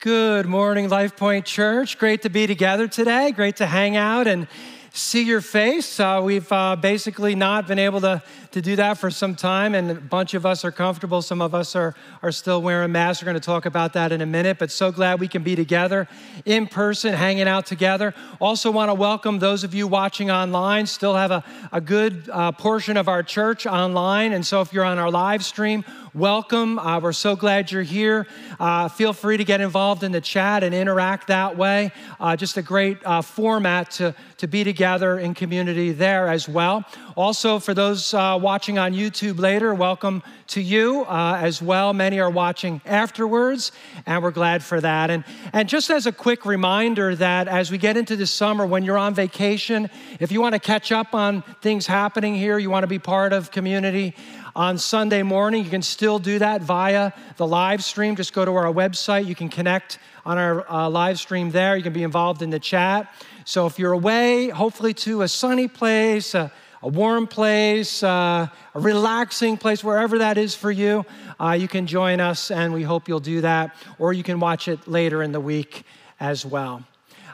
Good morning, Life Point Church. Great to be together today. Great to hang out and see your face. Uh, we've uh, basically not been able to, to do that for some time, and a bunch of us are comfortable. Some of us are, are still wearing masks. We're going to talk about that in a minute, but so glad we can be together in person, hanging out together. Also, want to welcome those of you watching online. Still have a, a good uh, portion of our church online, and so if you're on our live stream, welcome. Uh, we're so glad you're here. Uh, feel free to get involved in the chat and interact that way. Uh, just a great uh, format to, to be together in community there as well. Also, for those uh, watching on YouTube later, welcome to you uh, as well. Many are watching afterwards, and we're glad for that. And, and just as a quick reminder that as we get into the summer, when you're on vacation, if you want to catch up on things happening here, you want to be part of community, on Sunday morning. You can still do that via the live stream. Just go to our website. You can connect on our uh, live stream there. You can be involved in the chat. So if you're away, hopefully to a sunny place, a warm place, uh, a relaxing place, wherever that is for you, uh, you can join us, and we hope you'll do that. Or you can watch it later in the week as well.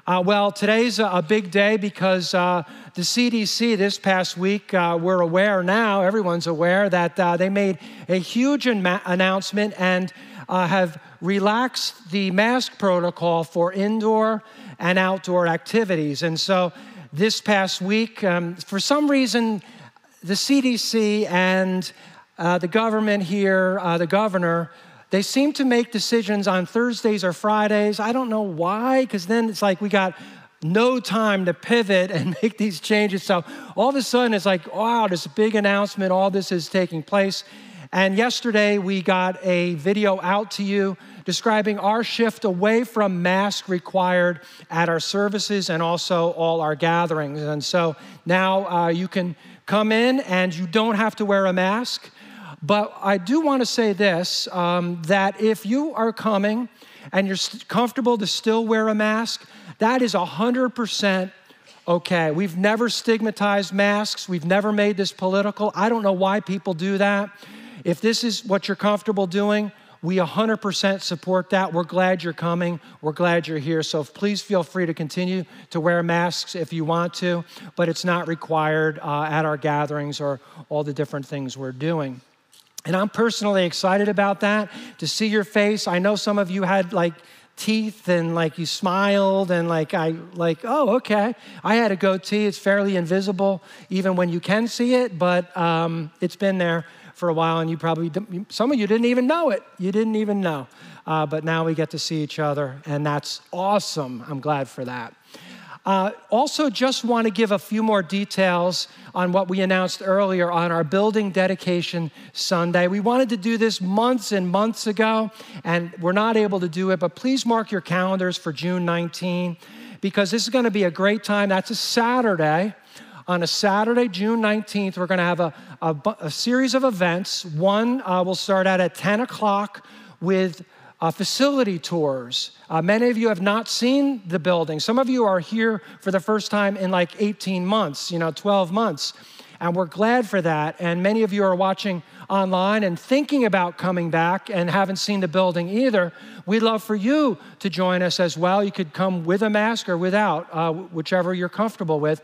Uh, well, today's a big day because uh, the CDC this past week, uh, we're aware now, everyone's aware, that uh, they made a huge announcement and have relaxed the mask protocol for indoor and outdoor activities. And so this past week, um, for some reason, the CDC and uh, the government here, the governor, they seem to make decisions on Thursdays or Fridays. I don't know why, because then it's like we got no time to pivot and make these changes. So all of a sudden, it's like, wow, this big announcement, all this is taking place. And yesterday, we got a video out to you describing our shift away from mask required at our services and also all our gatherings. And so now uh, you can come in and you don't have to wear a mask. But I do want to say this um, that if you are coming and you're comfortable to still wear a mask, that is 100% okay. We've never stigmatized masks, we've never made this political. I don't know why people do that. If this is what you're comfortable doing, we 100% support that. We're glad you're coming. We're glad you're here. So please feel free to continue to wear masks if you want to, but it's not required uh, at our gatherings or all the different things we're doing. And I'm personally excited about that to see your face. I know some of you had like teeth and like you smiled and like I like oh okay I had a goatee it's fairly invisible even when you can see it but um, it's been there for a while and you probably some of you didn't even know it you didn't even know uh, but now we get to see each other and that's awesome I'm glad for that uh, also, just want to give a few more details on what we announced earlier on our building dedication Sunday. We wanted to do this months and months ago, and we're not able to do it, but please mark your calendars for June 19 because this is going to be a great time. That's a Saturday. On a Saturday, June 19th, we're going to have a, a, a series of events. One uh, will start out at 10 o'clock with uh, facility tours. Uh, many of you have not seen the building. Some of you are here for the first time in like 18 months, you know, 12 months. And we're glad for that. And many of you are watching online and thinking about coming back and haven't seen the building either. We'd love for you to join us as well. You could come with a mask or without, uh, whichever you're comfortable with.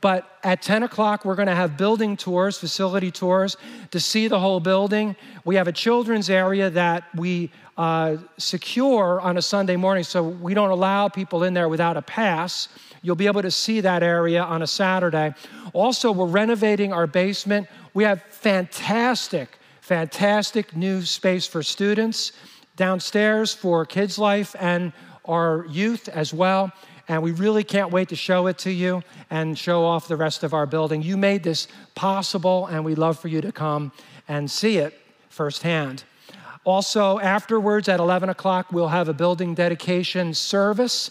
But at 10 o'clock, we're going to have building tours, facility tours to see the whole building. We have a children's area that we uh, secure on a Sunday morning, so we don't allow people in there without a pass. You'll be able to see that area on a Saturday. Also, we're renovating our basement. We have fantastic, fantastic new space for students downstairs for kids' life and our youth as well. And we really can't wait to show it to you and show off the rest of our building. You made this possible, and we'd love for you to come and see it firsthand. Also, afterwards at 11 o'clock, we'll have a building dedication service.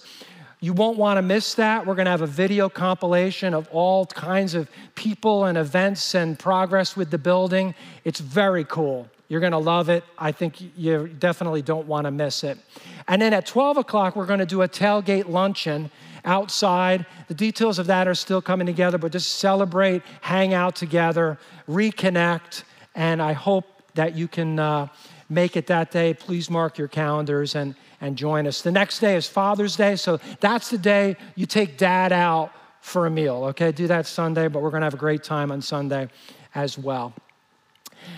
You won't want to miss that. We're going to have a video compilation of all kinds of people and events and progress with the building. It's very cool. You're going to love it. I think you definitely don't want to miss it. And then at 12 o'clock, we're going to do a tailgate luncheon outside. The details of that are still coming together, but just celebrate, hang out together, reconnect, and I hope that you can. Uh, make it that day, please mark your calendars and, and join us. The next day is Father's Day, so that's the day you take dad out for a meal, okay? Do that Sunday, but we're gonna have a great time on Sunday as well.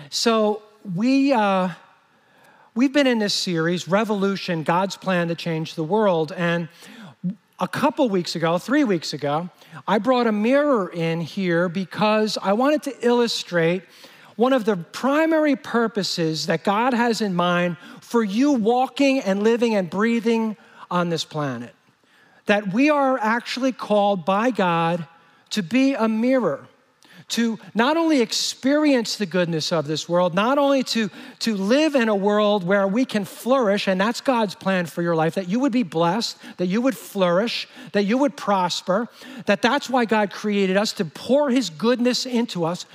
So we, uh, we've been in this series, Revolution God's Plan to Change the World. And a couple weeks ago, three weeks ago, I brought a mirror in here because I wanted to illustrate one of the primary purposes that God has in mind for you walking and living and breathing on this planet. That we are actually called by God to be a mirror to not only experience the goodness of this world, not only to, to live in a world where we can flourish, and that's God's plan for your life, that you would be blessed, that you would flourish, that you would prosper, that that's why God created us to pour his goodness into us.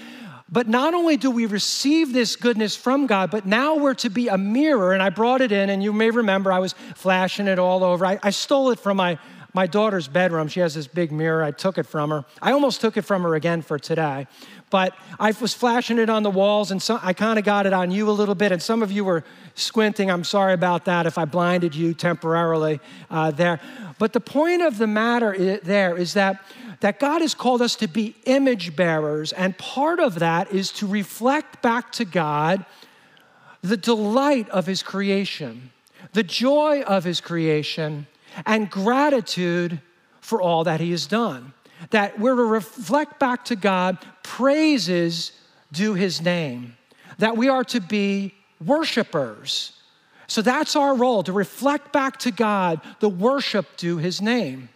But not only do we receive this goodness from God, but now we're to be a mirror. And I brought it in, and you may remember I was flashing it all over. I, I stole it from my my daughter's bedroom. She has this big mirror. I took it from her. I almost took it from her again for today. But I was flashing it on the walls, and so I kind of got it on you a little bit. And some of you were squinting. I'm sorry about that if I blinded you temporarily uh, there. But the point of the matter there is that, that God has called us to be image bearers. And part of that is to reflect back to God the delight of His creation, the joy of His creation and gratitude for all that He has done. That we're to reflect back to God, praises due His name. That we are to be worshipers. So that's our role to reflect back to God the worship due His name.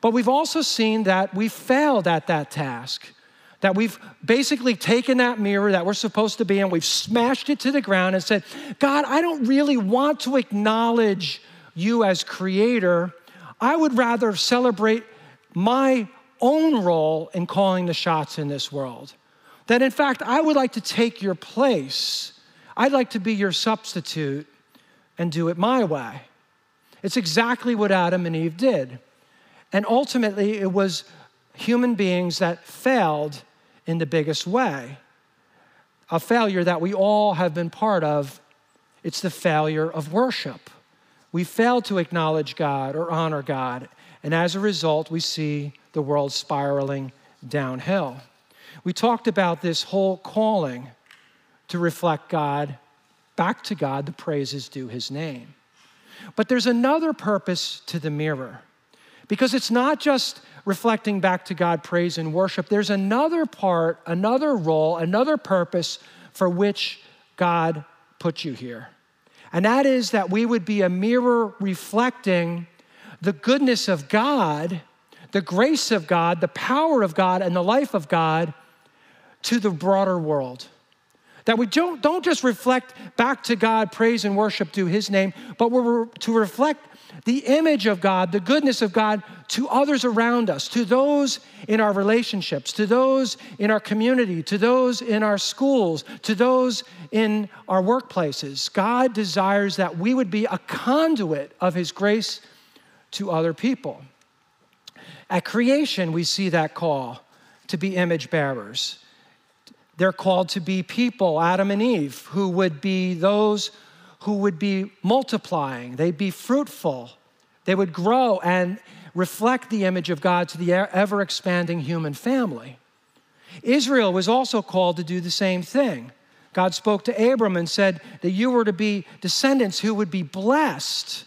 But we've also seen that we failed at that task. That we've basically taken that mirror that we're supposed to be in, we've smashed it to the ground and said, God, I don't really want to acknowledge you as creator, I would rather celebrate my own role in calling the shots in this world. That in fact, I would like to take your place. I'd like to be your substitute and do it my way. It's exactly what Adam and Eve did. And ultimately, it was human beings that failed in the biggest way. A failure that we all have been part of. It's the failure of worship. We fail to acknowledge God or honor God, and as a result, we see the world spiraling downhill. We talked about this whole calling to reflect God, back to God, the praises due his name. But there's another purpose to the mirror, because it's not just reflecting back to God praise and worship. There's another part, another role, another purpose for which God put you here and that is that we would be a mirror reflecting the goodness of God, the grace of God, the power of God, and the life of God to the broader world. That we don't, don't just reflect back to God, praise and worship to His name, but we're to reflect the image of God, the goodness of God to others around us, to those in our relationships, to those in our community, to those in our schools, to those in our workplaces. God desires that we would be a conduit of His grace to other people. At creation, we see that call to be image bearers. They're called to be people, Adam and Eve, who would be those who would be multiplying, they'd be fruitful, they would grow and reflect the image of God to the ever expanding human family. Israel was also called to do the same thing. God spoke to Abram and said that you were to be descendants who would be blessed.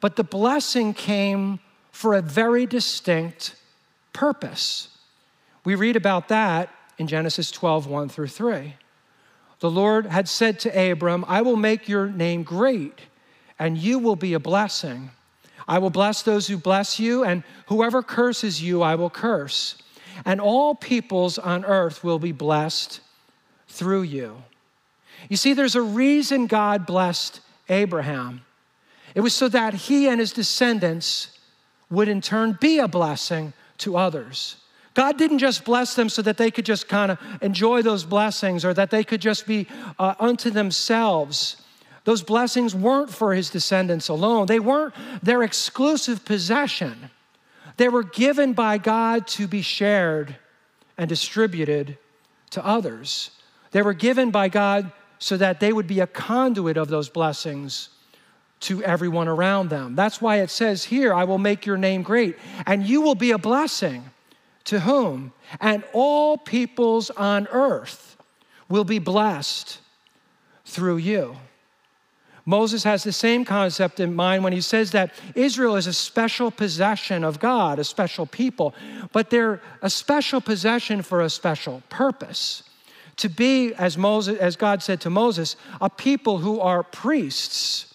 But the blessing came for a very distinct purpose. We read about that in Genesis 12, 1 through 3 the Lord had said to Abram, I will make your name great, and you will be a blessing. I will bless those who bless you, and whoever curses you, I will curse. And all peoples on earth will be blessed through you. You see, there's a reason God blessed Abraham. It was so that he and his descendants would in turn be a blessing to others. God didn't just bless them so that they could just kind of enjoy those blessings or that they could just be uh, unto themselves. Those blessings weren't for his descendants alone, they weren't their exclusive possession. They were given by God to be shared and distributed to others. They were given by God so that they would be a conduit of those blessings to everyone around them. That's why it says here, I will make your name great, and you will be a blessing. To whom? And all peoples on earth will be blessed through you. Moses has the same concept in mind when he says that Israel is a special possession of God, a special people, but they're a special possession for a special purpose. To be, as, Moses, as God said to Moses, a people who are priests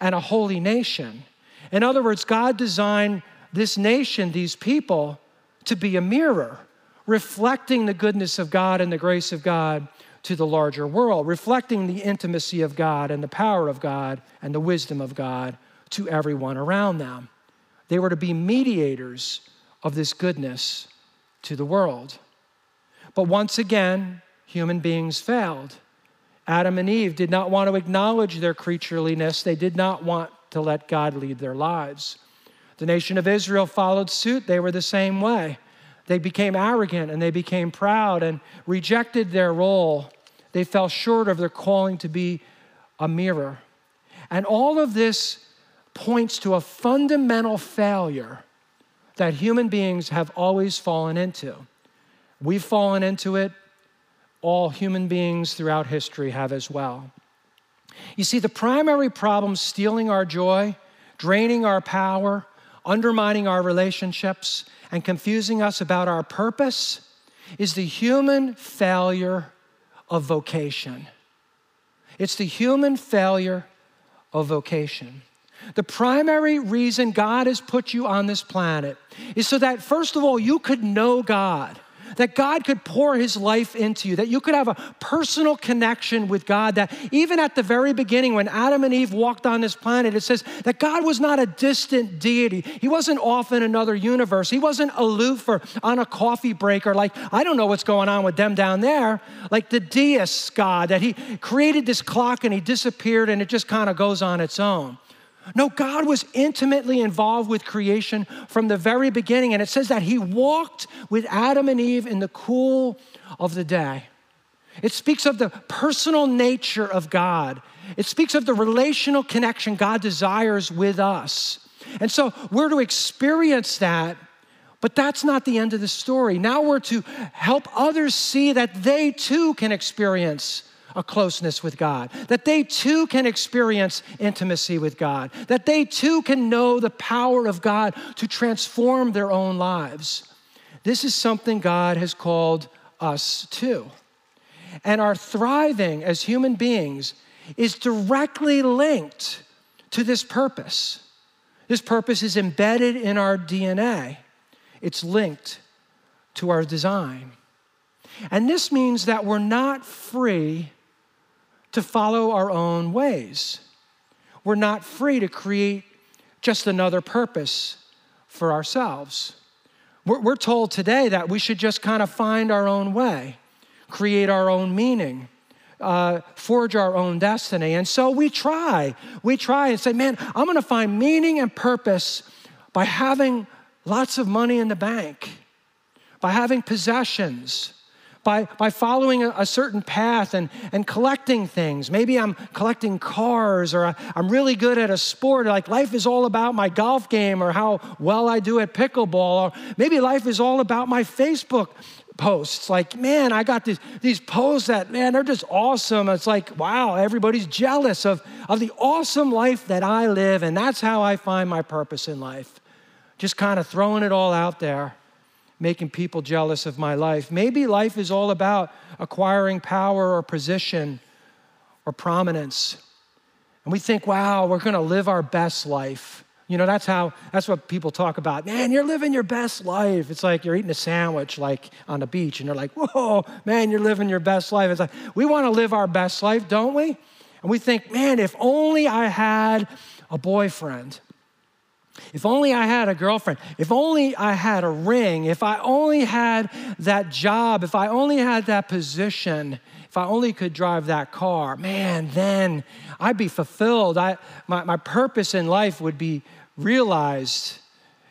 and a holy nation. In other words, God designed this nation, these people, to be a mirror, reflecting the goodness of God and the grace of God to the larger world, reflecting the intimacy of God and the power of God and the wisdom of God to everyone around them. They were to be mediators of this goodness to the world. But once again, human beings failed. Adam and Eve did not want to acknowledge their creatureliness, they did not want to let God lead their lives. The nation of Israel followed suit, they were the same way. They became arrogant and they became proud and rejected their role. They fell short of their calling to be a mirror. And all of this points to a fundamental failure that human beings have always fallen into. We've fallen into it, all human beings throughout history have as well. You see, the primary problem stealing our joy, draining our power, undermining our relationships, and confusing us about our purpose is the human failure of vocation. It's the human failure of vocation. The primary reason God has put you on this planet is so that, first of all, you could know God that God could pour his life into you, that you could have a personal connection with God, that even at the very beginning, when Adam and Eve walked on this planet, it says that God was not a distant deity. He wasn't off in another universe. He wasn't aloof or on a coffee break or like, I don't know what's going on with them down there. Like the deist God, that he created this clock and he disappeared and it just kind of goes on its own. No, God was intimately involved with creation from the very beginning. And it says that He walked with Adam and Eve in the cool of the day. It speaks of the personal nature of God, it speaks of the relational connection God desires with us. And so we're to experience that. But that's not the end of the story. Now we're to help others see that they too can experience a closeness with God, that they too can experience intimacy with God, that they too can know the power of God to transform their own lives. This is something God has called us to. And our thriving as human beings is directly linked to this purpose. This purpose is embedded in our DNA, it's linked to our design. And this means that we're not free to follow our own ways. We're not free to create just another purpose for ourselves. We're, we're, told today that we should just kind of find our own way, create our own meaning, uh, forge our own destiny. And so we try. We try and say, man, I'm going to find meaning and purpose by having lots of money in the bank, by having possessions by, by following a, a, certain path and, and collecting things. Maybe I'm collecting cars or I'm really good at a sport. Like life is all about my golf game or how well I do at pickleball. Or maybe life is all about my Facebook posts. Like, man, I got these, these posts that, man, they're just awesome. It's like, wow, everybody's jealous of, of the awesome life that I live. And that's how I find my purpose in life. Just kind of throwing it all out there making people jealous of my life. Maybe life is all about acquiring power or position or prominence. And we think, wow, we're going to live our best life. You know, that's how, that's what people talk about. Man, you're living your best life. It's like you're eating a sandwich like on the beach and they're like, whoa, man, you're living your best life. It's like, we want to live our best life, don't we? And we think, man, if only I had a boyfriend. If only I had a girlfriend. If only I had a ring. If I only had that job. If I only had that position. If I only could drive that car, man, then I'd be fulfilled. I, my, my purpose in life would be realized.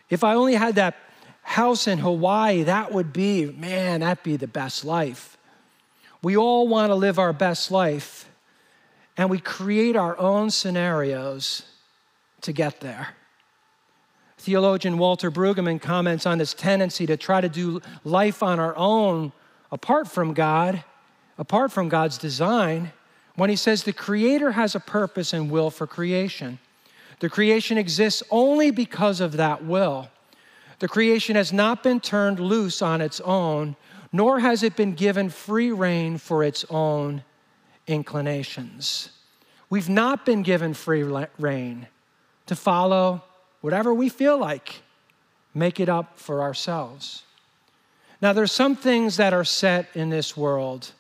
If I only had that house in Hawaii, that would be, man, that'd be the best life. We all want to live our best life, and we create our own scenarios to get there. Theologian Walter Brueggemann comments on this tendency to try to do life on our own apart from God, apart from God's design, when he says the Creator has a purpose and will for creation. The creation exists only because of that will. The creation has not been turned loose on its own, nor has it been given free rein for its own inclinations. We've not been given free rein to follow whatever we feel like, make it up for ourselves. Now, there's some things that are set in this world,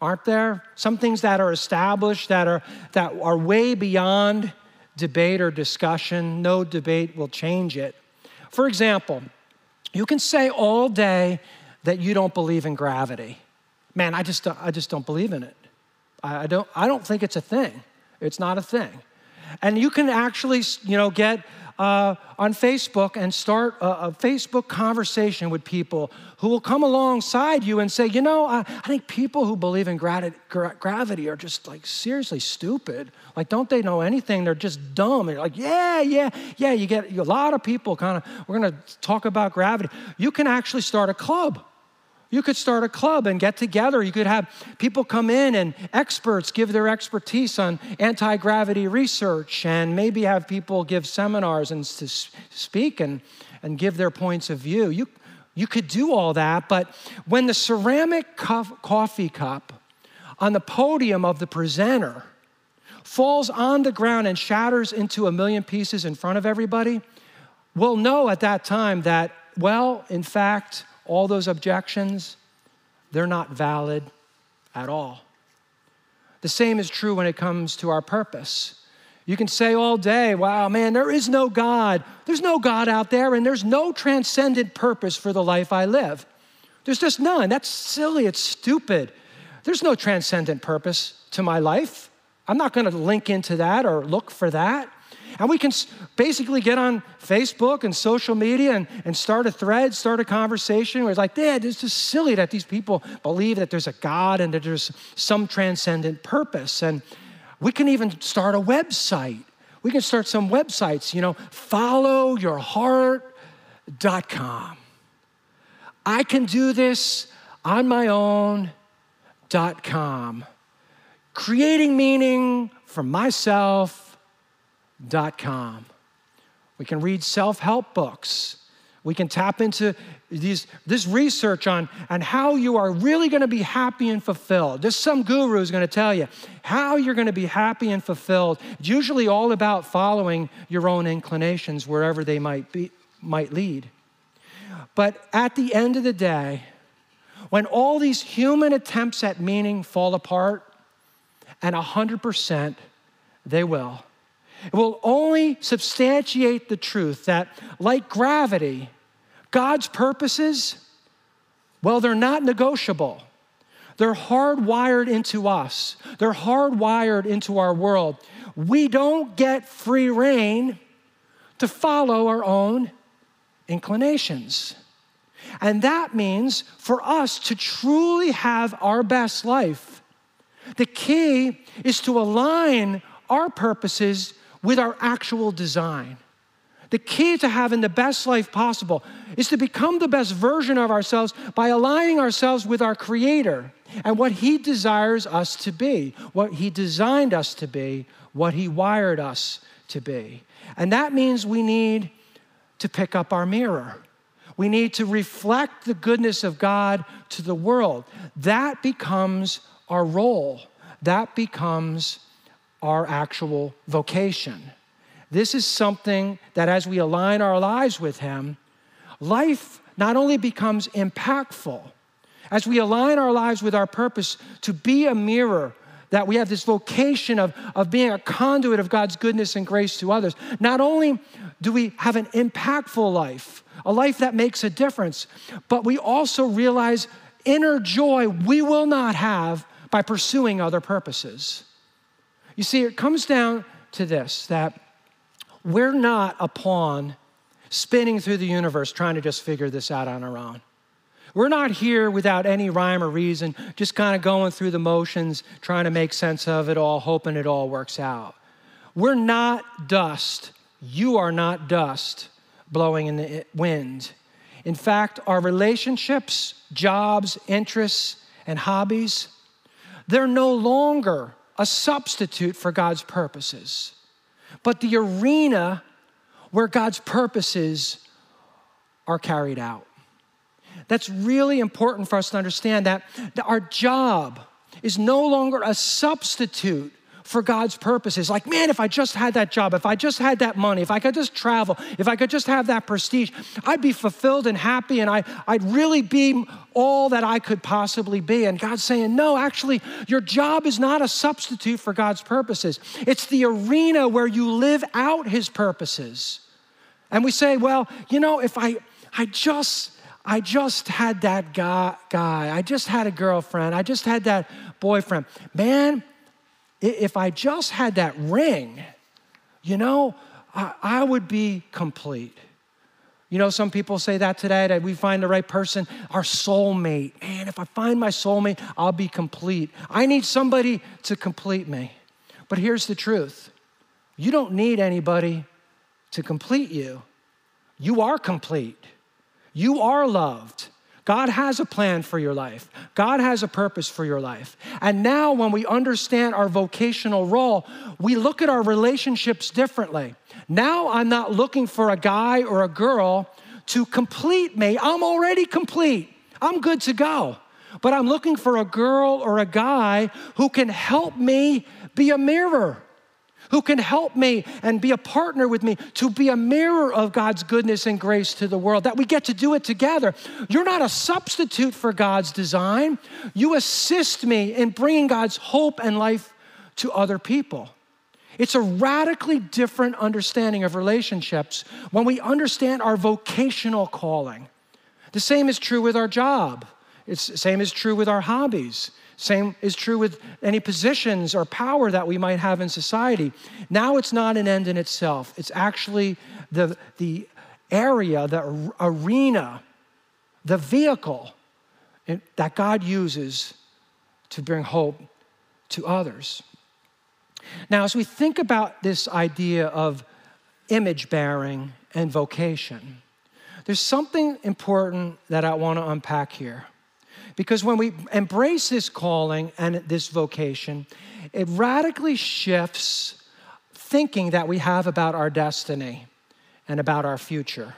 aren't there? Some things that are established that are, that are way beyond debate or discussion. No debate will change it. For example, you can say all day that you don't believe in gravity. Man, I just, I just don't believe in it. I don't, I don't think it's a thing. It's not a thing. And you can actually, you know, get uh, on Facebook and start a, a, Facebook conversation with people who will come alongside you and say, you know, I, I think people who believe in gra- gravity are just like seriously stupid. Like, don't they know anything? They're just dumb. And you're like, yeah, yeah, yeah. You get a lot of people kind of, we're going to talk about gravity. You can actually start a club you could start a club and get together. You could have people come in and experts give their expertise on anti gravity research, and maybe have people give seminars and to speak and, and give their points of view. You, you could do all that, but when the ceramic coffee cup on the podium of the presenter falls on the ground and shatters into a million pieces in front of everybody, we'll know at that time that, well, in fact, all those objections, they're not valid at all. The same is true when it comes to our purpose. You can say all day, wow, man, there is no God. There's no God out there, and there's no transcendent purpose for the life I live. There's just none. That's silly. It's stupid. There's no transcendent purpose to my life. I'm not going to link into that or look for that. And we can basically get on Facebook and social media and, and start a thread, start a conversation where it's like, Dad, it's just silly that these people believe that there's a God and that there's some transcendent purpose. And we can even start a website. We can start some websites, you know, followyourheart.com. I can do this on my own.com. Creating meaning for myself. We can read self help books. We can tap into these, this research on, on how you are really going to be happy and fulfilled. Just some guru is going to tell you how you're going to be happy and fulfilled. It's usually all about following your own inclinations wherever they might, be, might lead. But at the end of the day, when all these human attempts at meaning fall apart, and 100% they will, it will only substantiate the truth that, like gravity, God's purposes, well, they're not negotiable. They're hardwired into us, they're hardwired into our world. We don't get free rein to follow our own inclinations. And that means for us to truly have our best life, the key is to align our purposes with our actual design. The key to having the best life possible is to become the best version of ourselves by aligning ourselves with our Creator and what He desires us to be, what He designed us to be, what He wired us to be. And that means we need to pick up our mirror. We need to reflect the goodness of God to the world. That becomes our role. That becomes our actual vocation. This is something that as we align our lives with Him, life not only becomes impactful, as we align our lives with our purpose to be a mirror, that we have this vocation of, of being a conduit of God's goodness and grace to others. Not only do we have an impactful life, a life that makes a difference, but we also realize inner joy we will not have by pursuing other purposes. You see, it comes down to this that we're not a pawn spinning through the universe trying to just figure this out on our own. We're not here without any rhyme or reason, just kind of going through the motions, trying to make sense of it all, hoping it all works out. We're not dust you are not dust blowing in the wind. In fact, our relationships, jobs, interests, and hobbies, they're no longer a substitute for God's purposes, but the arena where God's purposes are carried out. That's really important for us to understand that, our job is no longer a substitute for God's purposes. Like, man, if I just had that job, if I just had that money, if I could just travel, if I could just have that prestige, I'd be fulfilled and happy and I, I'd really be all that I could possibly be. And God's saying, no, actually, your job is not a substitute for God's purposes. It's the arena where you live out His purposes. And we say, well, you know, if I, I just, I just had that guy, guy, I just had a girlfriend, I just had that boyfriend. Man, if I just had that ring, you know, I, I would be complete. You know, some people say that today that we find the right person, our soulmate. Man, if I find my soulmate, I'll be complete. I need somebody to complete me. But here's the truth you don't need anybody to complete you. You are complete, you are loved. God has a plan for your life. God has a purpose for your life. And now, when we understand our vocational role, we look at our relationships differently. Now, I'm not looking for a guy or a girl to complete me. I'm already complete, I'm good to go. But I'm looking for a girl or a guy who can help me be a mirror who can help me and be a partner with me to be a mirror of God's goodness and grace to the world, that we get to do it together. You're not a substitute for God's design. You assist me in bringing God's hope and life to other people. It's a radically different understanding of relationships when we understand our vocational calling. The same is true with our job. It's the same is true with our hobbies. Same is true with any positions or power that we might have in society. Now it's not an end in itself, it's actually the, the area, the arena, the vehicle that God uses to bring hope to others. Now, as we think about this idea of image bearing and vocation, there's something important that I want to unpack here. Because when we embrace this calling and this vocation, it radically shifts thinking that we have about our destiny and about our future.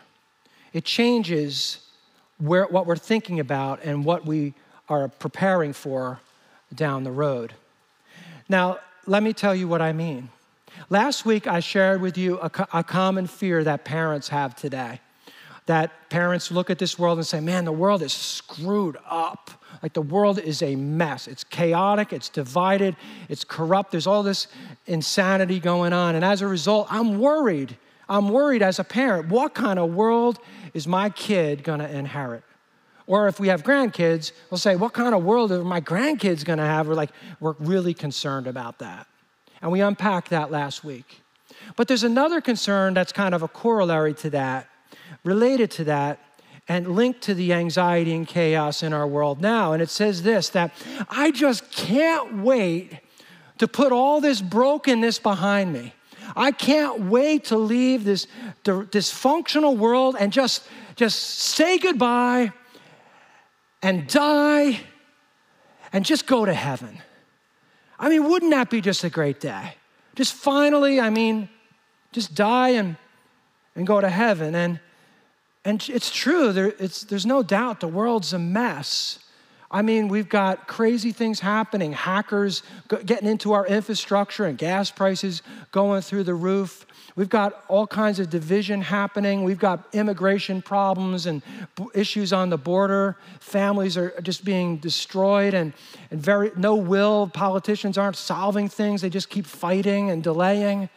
It changes where, what we're thinking about and what we are preparing for down the road. Now, let me tell you what I mean. Last week, I shared with you a, a common fear that parents have today that parents look at this world and say, man, the world is screwed up. Like the world is a mess. It's chaotic, it's divided, it's corrupt. There's all this insanity going on. And as a result, I'm worried. I'm worried as a parent what kind of world is my kid going to inherit? Or if we have grandkids, we'll say, what kind of world are my grandkids going to have? We're like, we're really concerned about that. And we unpacked that last week. But there's another concern that's kind of a corollary to that related to that and linked to the anxiety and chaos in our world now. And it says this that I just can't wait to put all this brokenness behind me. I can't wait to leave this dysfunctional world and just, just say goodbye and die and just go to heaven. I mean, wouldn't that be just a great day? Just finally, I mean, just die and, and go to heaven. And and it's true, there, it's, there's no doubt the world's a mess. I mean, we've got crazy things happening, hackers getting into our infrastructure and gas prices going through the roof. We've got all kinds of division happening. We've got immigration problems and issues on the border. Families are just being destroyed and, and very no will. Politicians aren't solving things, they just keep fighting and delaying.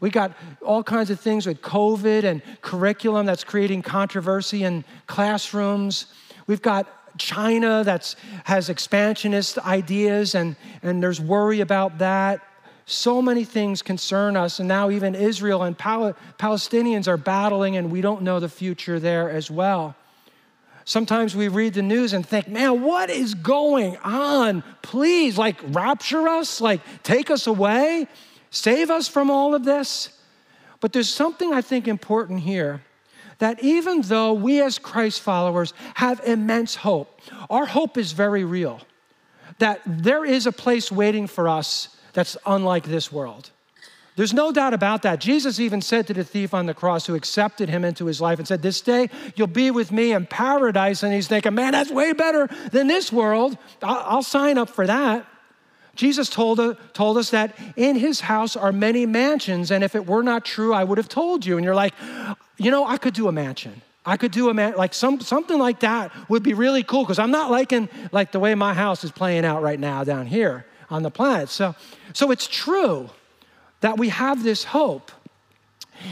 We got all kinds of things with COVID and curriculum that's creating controversy in classrooms. We've got China that has expansionist ideas, and, and there's worry about that. So many things concern us, and now even Israel and Pal- Palestinians are battling, and we don't know the future there as well. Sometimes we read the news and think, man, what is going on? Please, like, rapture us, like, take us away. Save us from all of this. But there's something I think important here that even though we as Christ followers have immense hope, our hope is very real. That there is a place waiting for us that's unlike this world. There's no doubt about that. Jesus even said to the thief on the cross who accepted him into his life and said, This day you'll be with me in paradise. And he's thinking, Man, that's way better than this world. I'll, I'll sign up for that. Jesus told, uh, told us that in his house are many mansions, and if it were not true, I would have told you. And you're like, you know, I could do a mansion. I could do a man like some something like that would be really cool because I'm not liking like the way my house is playing out right now down here on the planet. So, so it's true that we have this hope.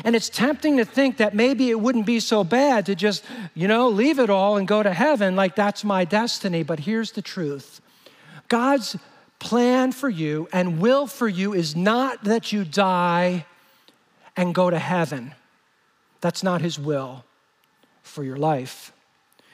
And it's tempting to think that maybe it wouldn't be so bad to just, you know, leave it all and go to heaven like that's my destiny. But here's the truth God's plan for you and will for you is not that you die and go to heaven. That's not His will for your life.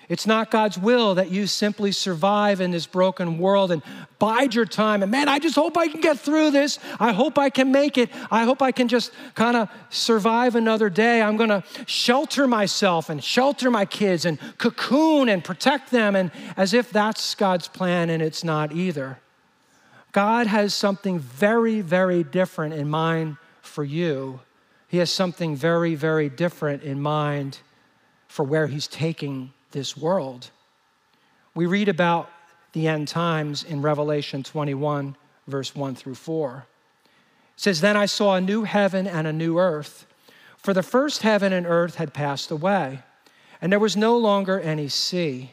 It's not God's will that you simply survive in this broken world and bide your time. And man, I just hope I can get through this. I hope I can make it. I hope I can just kind of survive another day. I'm going to shelter myself and shelter my kids and cocoon and protect them. And as if that's God's plan, and it's not either. God has something very, very different in mind for you. He has something very, very different in mind for where He's taking this world. We read about the end times in Revelation 21, verse 1 through 4. It says, Then I saw a new heaven and a new earth, for the first heaven and earth had passed away, and there was no longer any sea.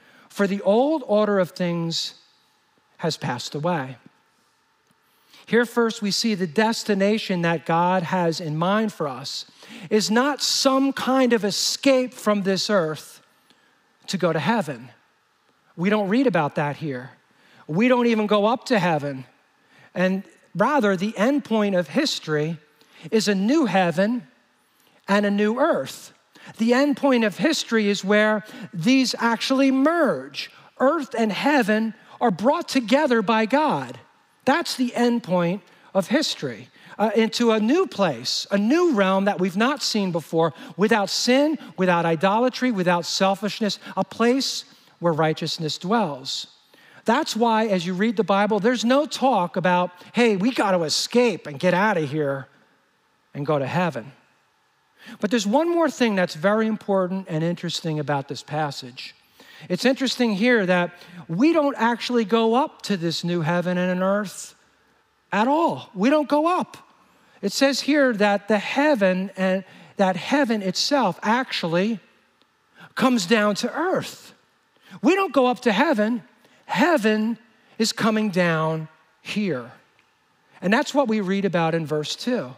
for the old order of things has passed away. Here, first, we see the destination that God has in mind for us is not some kind of escape from this earth to go to heaven. We don't read about that here. We don't even go up to heaven. And rather, the end point of history is a new heaven and a new earth. The end point of history is where these actually merge. Earth and heaven are brought together by God. That's the end point of history. Uh, into a new place, a new realm that we've not seen before, without sin, without idolatry, without selfishness, a place where righteousness dwells. That's why, as you read the Bible, there's no talk about, hey, we got to escape and get out of here and go to heaven. But there's one more thing that's very important and interesting about this passage. It's interesting here that we don't actually go up to this new heaven and an earth at all. We don't go up. It says here that the heaven and that heaven itself actually comes down to earth. We don't go up to heaven. Heaven is coming down here. And that's what we read about in verse 2.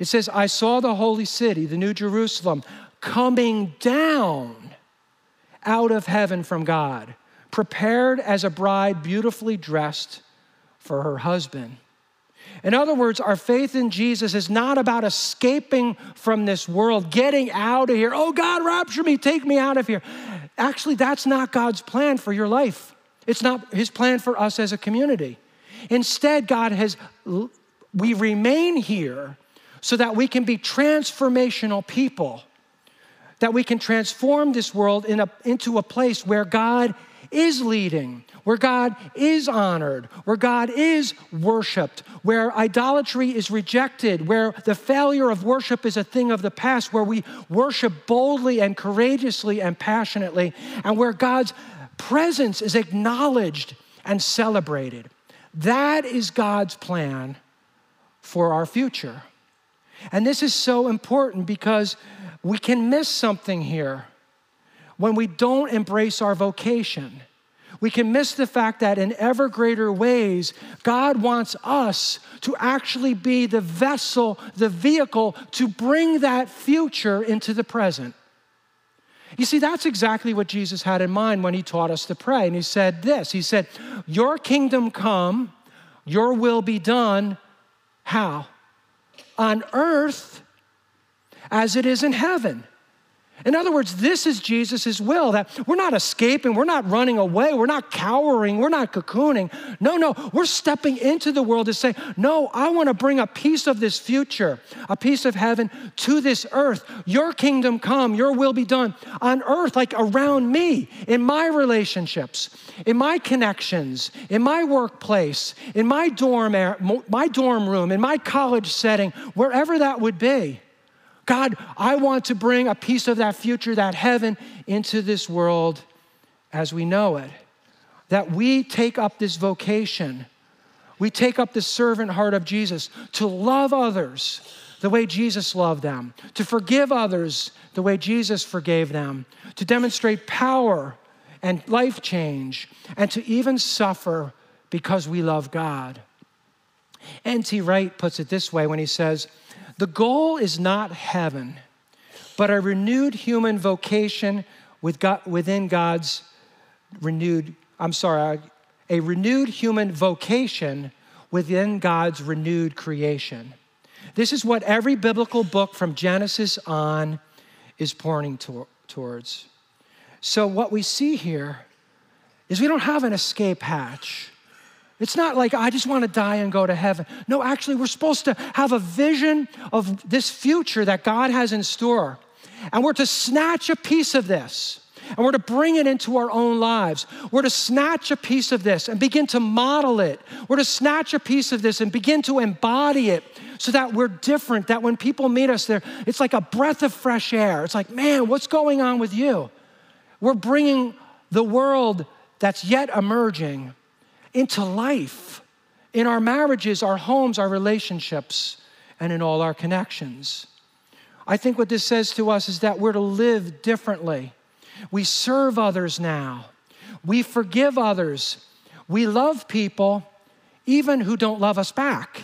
It says, I saw the holy city, the new Jerusalem, coming down out of heaven from God, prepared as a bride beautifully dressed for her husband. In other words, our faith in Jesus is not about escaping from this world, getting out of here. Oh, God, rapture me, take me out of here. Actually, that's not God's plan for your life. It's not His plan for us as a community. Instead, God has, we remain here so that we can be transformational people, that we can transform this world in a, into a place where God is leading, where God is honored, where God is worshiped, where idolatry is rejected, where the failure of worship is a thing of the past, where we worship boldly and courageously and passionately, and where God's presence is acknowledged and celebrated. That is God's plan for our future. And this is so important because we can miss something here when we don't embrace our vocation, We can miss the fact that in ever greater ways, God wants us to actually be the vessel, the vehicle to bring that future into the present. You see, that's exactly what Jesus had in mind when he taught us to pray. And he said this He said, Your kingdom come, your will be done. How? On earth as it is in heaven. In other words, this is Jesus' will that we're not escaping, we're not running away, we're not cowering, we're not cocooning. No, no, we're stepping into the world to say, No, I want to bring a piece of this future, a piece of heaven to this earth. Your kingdom come, your will be done on earth, like around me, in my relationships, in my connections, in my workplace, in my dorm, my dorm room, in my college setting, wherever that would be. God, I want to bring a piece of that future, that heaven, into this world as we know it. That we take up this vocation, we take up the servant heart of Jesus to love others the way Jesus loved them, to forgive others the way Jesus forgave them, to demonstrate power and life change, and to even suffer because we love God. N.T. Wright puts it this way when he says, the goal is not heaven, but a renewed human vocation with God, within God's renewed, I'm sorry, a renewed human vocation within God's renewed creation. This is what every biblical book from Genesis on is pointing to, towards. So, what we see here is we don't have an escape hatch. It's not like I just want to die and go to heaven. No, actually, we're supposed to have a vision of this future that God has in store. And we're to snatch a piece of this and we're to bring it into our own lives. We're to snatch a piece of this and begin to model it. We're to snatch a piece of this and begin to embody it so that we're different, that when people meet us there, it's like a breath of fresh air. It's like, man, what's going on with you? We're bringing the world that's yet emerging into life in our marriages, our homes, our relationships, and in all our connections. I think what this says to us is that we're to live differently. We serve others now, we forgive others, we love people, even who don't love us back.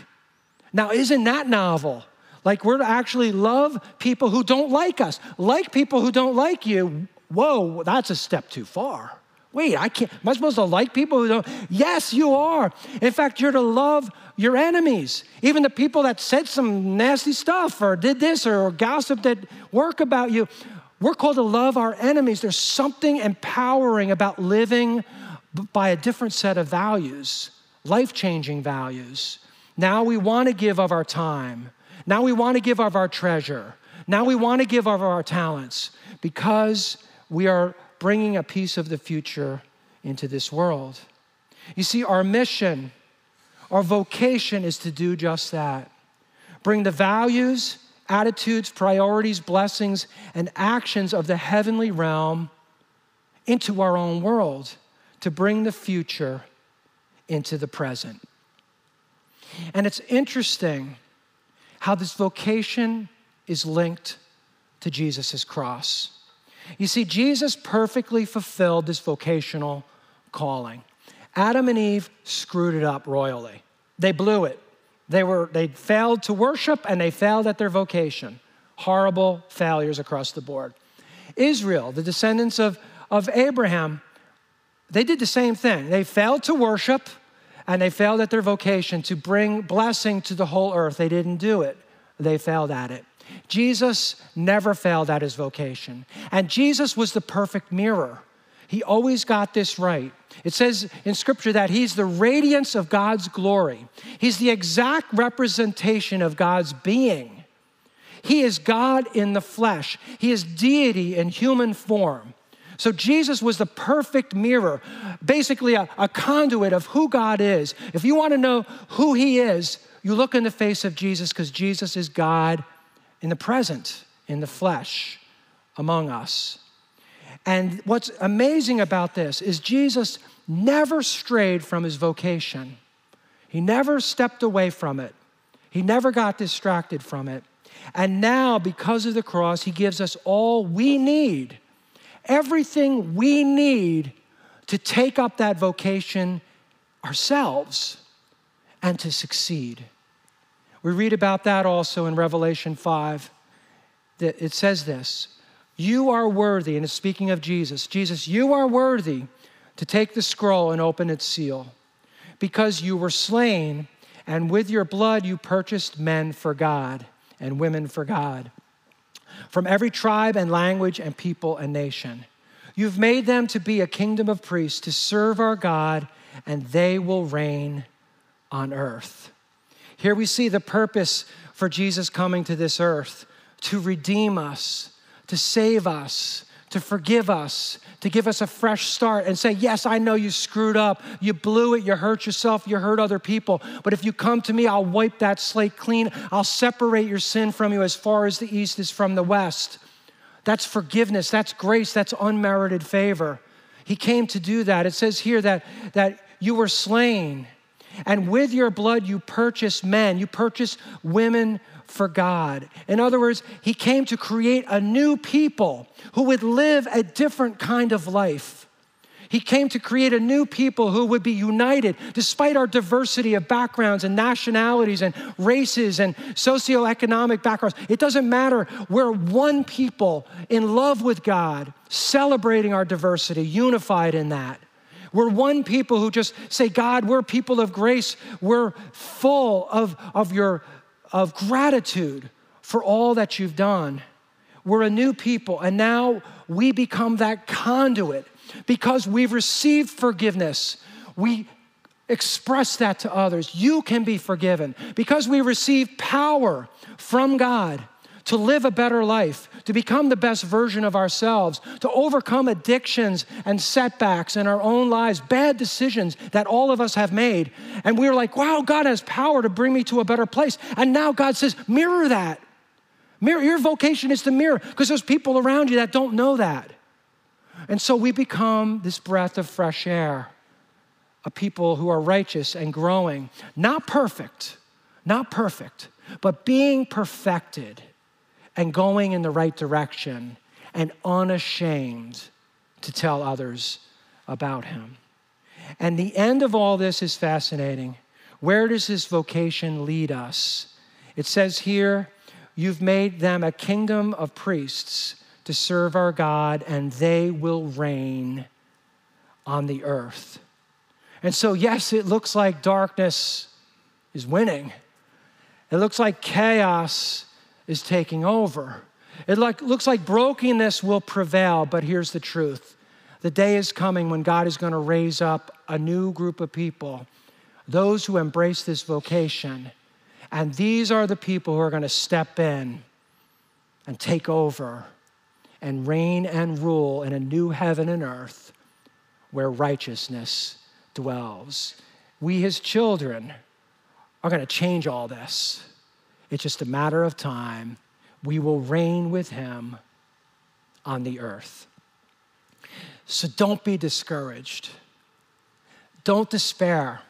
Now, isn't that novel? Like, we're to actually love people who don't like us, like people who don't like you. Whoa, that's a step too far. Wait, I can't, am I supposed to like people who don't? Yes, you are. In fact, you're to love your enemies, even the people that said some nasty stuff or did this or gossiped at work about you. We're called to love our enemies. There's something empowering about living by a different set of values, life changing values. Now we want to give of our time. Now we want to give of our treasure. Now we want to give of our talents because we are bringing a piece of the future into this world. You see, our mission, our vocation is to do just that bring the values, attitudes, priorities, blessings, and actions of the heavenly realm into our own world to bring the future into the present. And it's interesting how this vocation is linked to Jesus' cross. You see, Jesus perfectly fulfilled this vocational calling. Adam and Eve screwed it up royally. They blew it. They were they failed to worship and they failed at their vocation. Horrible failures across the board. Israel, the descendants of, of Abraham, they did the same thing. They failed to worship and they failed at their vocation to bring blessing to the whole earth. They didn't do it. They failed at it. Jesus never failed at his vocation. And Jesus was the perfect mirror. He always got this right. It says in scripture that he's the radiance of God's glory, he's the exact representation of God's being. He is God in the flesh, he is deity in human form. So Jesus was the perfect mirror, basically a, a conduit of who God is. If you want to know who he is, you look in the face of Jesus because Jesus is God in the present, in the flesh, among us. And what's amazing about this is Jesus never strayed from his vocation. He never stepped away from it. He never got distracted from it. And now, because of the cross, he gives us all we need, everything we need to take up that vocation ourselves and to succeed. We read about that also in Revelation 5. That it says this You are worthy, and it's speaking of Jesus. Jesus, you are worthy to take the scroll and open its seal, because you were slain, and with your blood you purchased men for God and women for God, from every tribe and language and people and nation. You've made them to be a kingdom of priests to serve our God, and they will reign on earth. Here we see the purpose for Jesus coming to this earth to redeem us, to save us, to forgive us, to give us a fresh start and say, Yes, I know you screwed up. You blew it. You hurt yourself. You hurt other people. But if you come to me, I'll wipe that slate clean. I'll separate your sin from you as far as the east is from the west. That's forgiveness. That's grace. That's unmerited favor. He came to do that. It says here that, that you were slain and with your blood, you purchase men, you purchase women for God. In other words, he came to create a new people who would live a different kind of life. He came to create a new people who would be united despite our diversity of backgrounds and nationalities and races and socioeconomic backgrounds. It doesn't matter. We're one people in love with God, celebrating our diversity, unified in that. We're one people who just say, God, we're people of grace. We're full of, of your of gratitude for all that you've done. We're a new people, and now we become that conduit because we've received forgiveness. We express that to others. You can be forgiven because we receive power from God to live a better life, to become the best version of ourselves, to overcome addictions and setbacks in our own lives, bad decisions that all of us have made. And we are like, wow, God has power to bring me to a better place. And now God says, mirror that. Mirror, your vocation is to mirror because there's people around you that don't know that. And so we become this breath of fresh air, a people who are righteous and growing, not perfect, not perfect, but being perfected and going in the right direction and unashamed to tell others about him. And the end of all this is fascinating. Where does his vocation lead us? It says here, You've made them a kingdom of priests to serve our God, and they will reign on the earth. And so, yes, it looks like darkness is winning. It looks like chaos is taking over. It like, looks like brokenness will prevail, but here's the truth. The day is coming when God is going to raise up a new group of people, those who embrace this vocation. And these are the people who are going to step in and take over and reign and rule in a new heaven and earth where righteousness dwells. We, his children, are going to change all this. It's just a matter of time. We will reign with him on the earth. So don't be discouraged. Don't despair.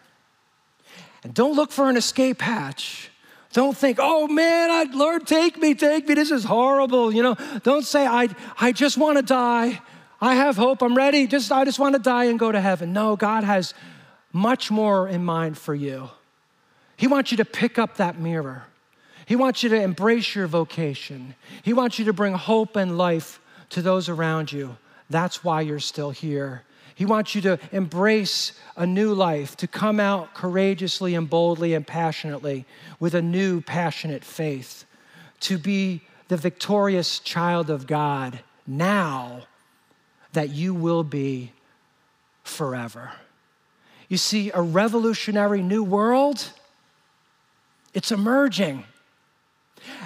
And don't look for an escape hatch. Don't think, oh man, I, Lord, take me, take me. This is horrible. You know, don't say, I, I just want to die. I have hope. I'm ready. Just, I just want to die and go to heaven. No, God has much more in mind for you. He wants you to pick up that mirror. He wants you to embrace your vocation. He wants you to bring hope and life to those around you. That's why you're still here. He wants you to embrace a new life, to come out courageously and boldly and passionately with a new, passionate faith, to be the victorious child of God now that you will be forever. You see, a revolutionary new world, it's emerging.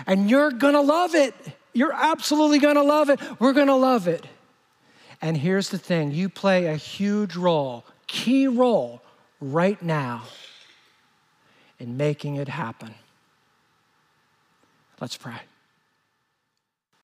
And you're gonna love it. You're absolutely gonna love it. We're gonna love it. And here's the thing you play a huge role, key role right now in making it happen. Let's pray.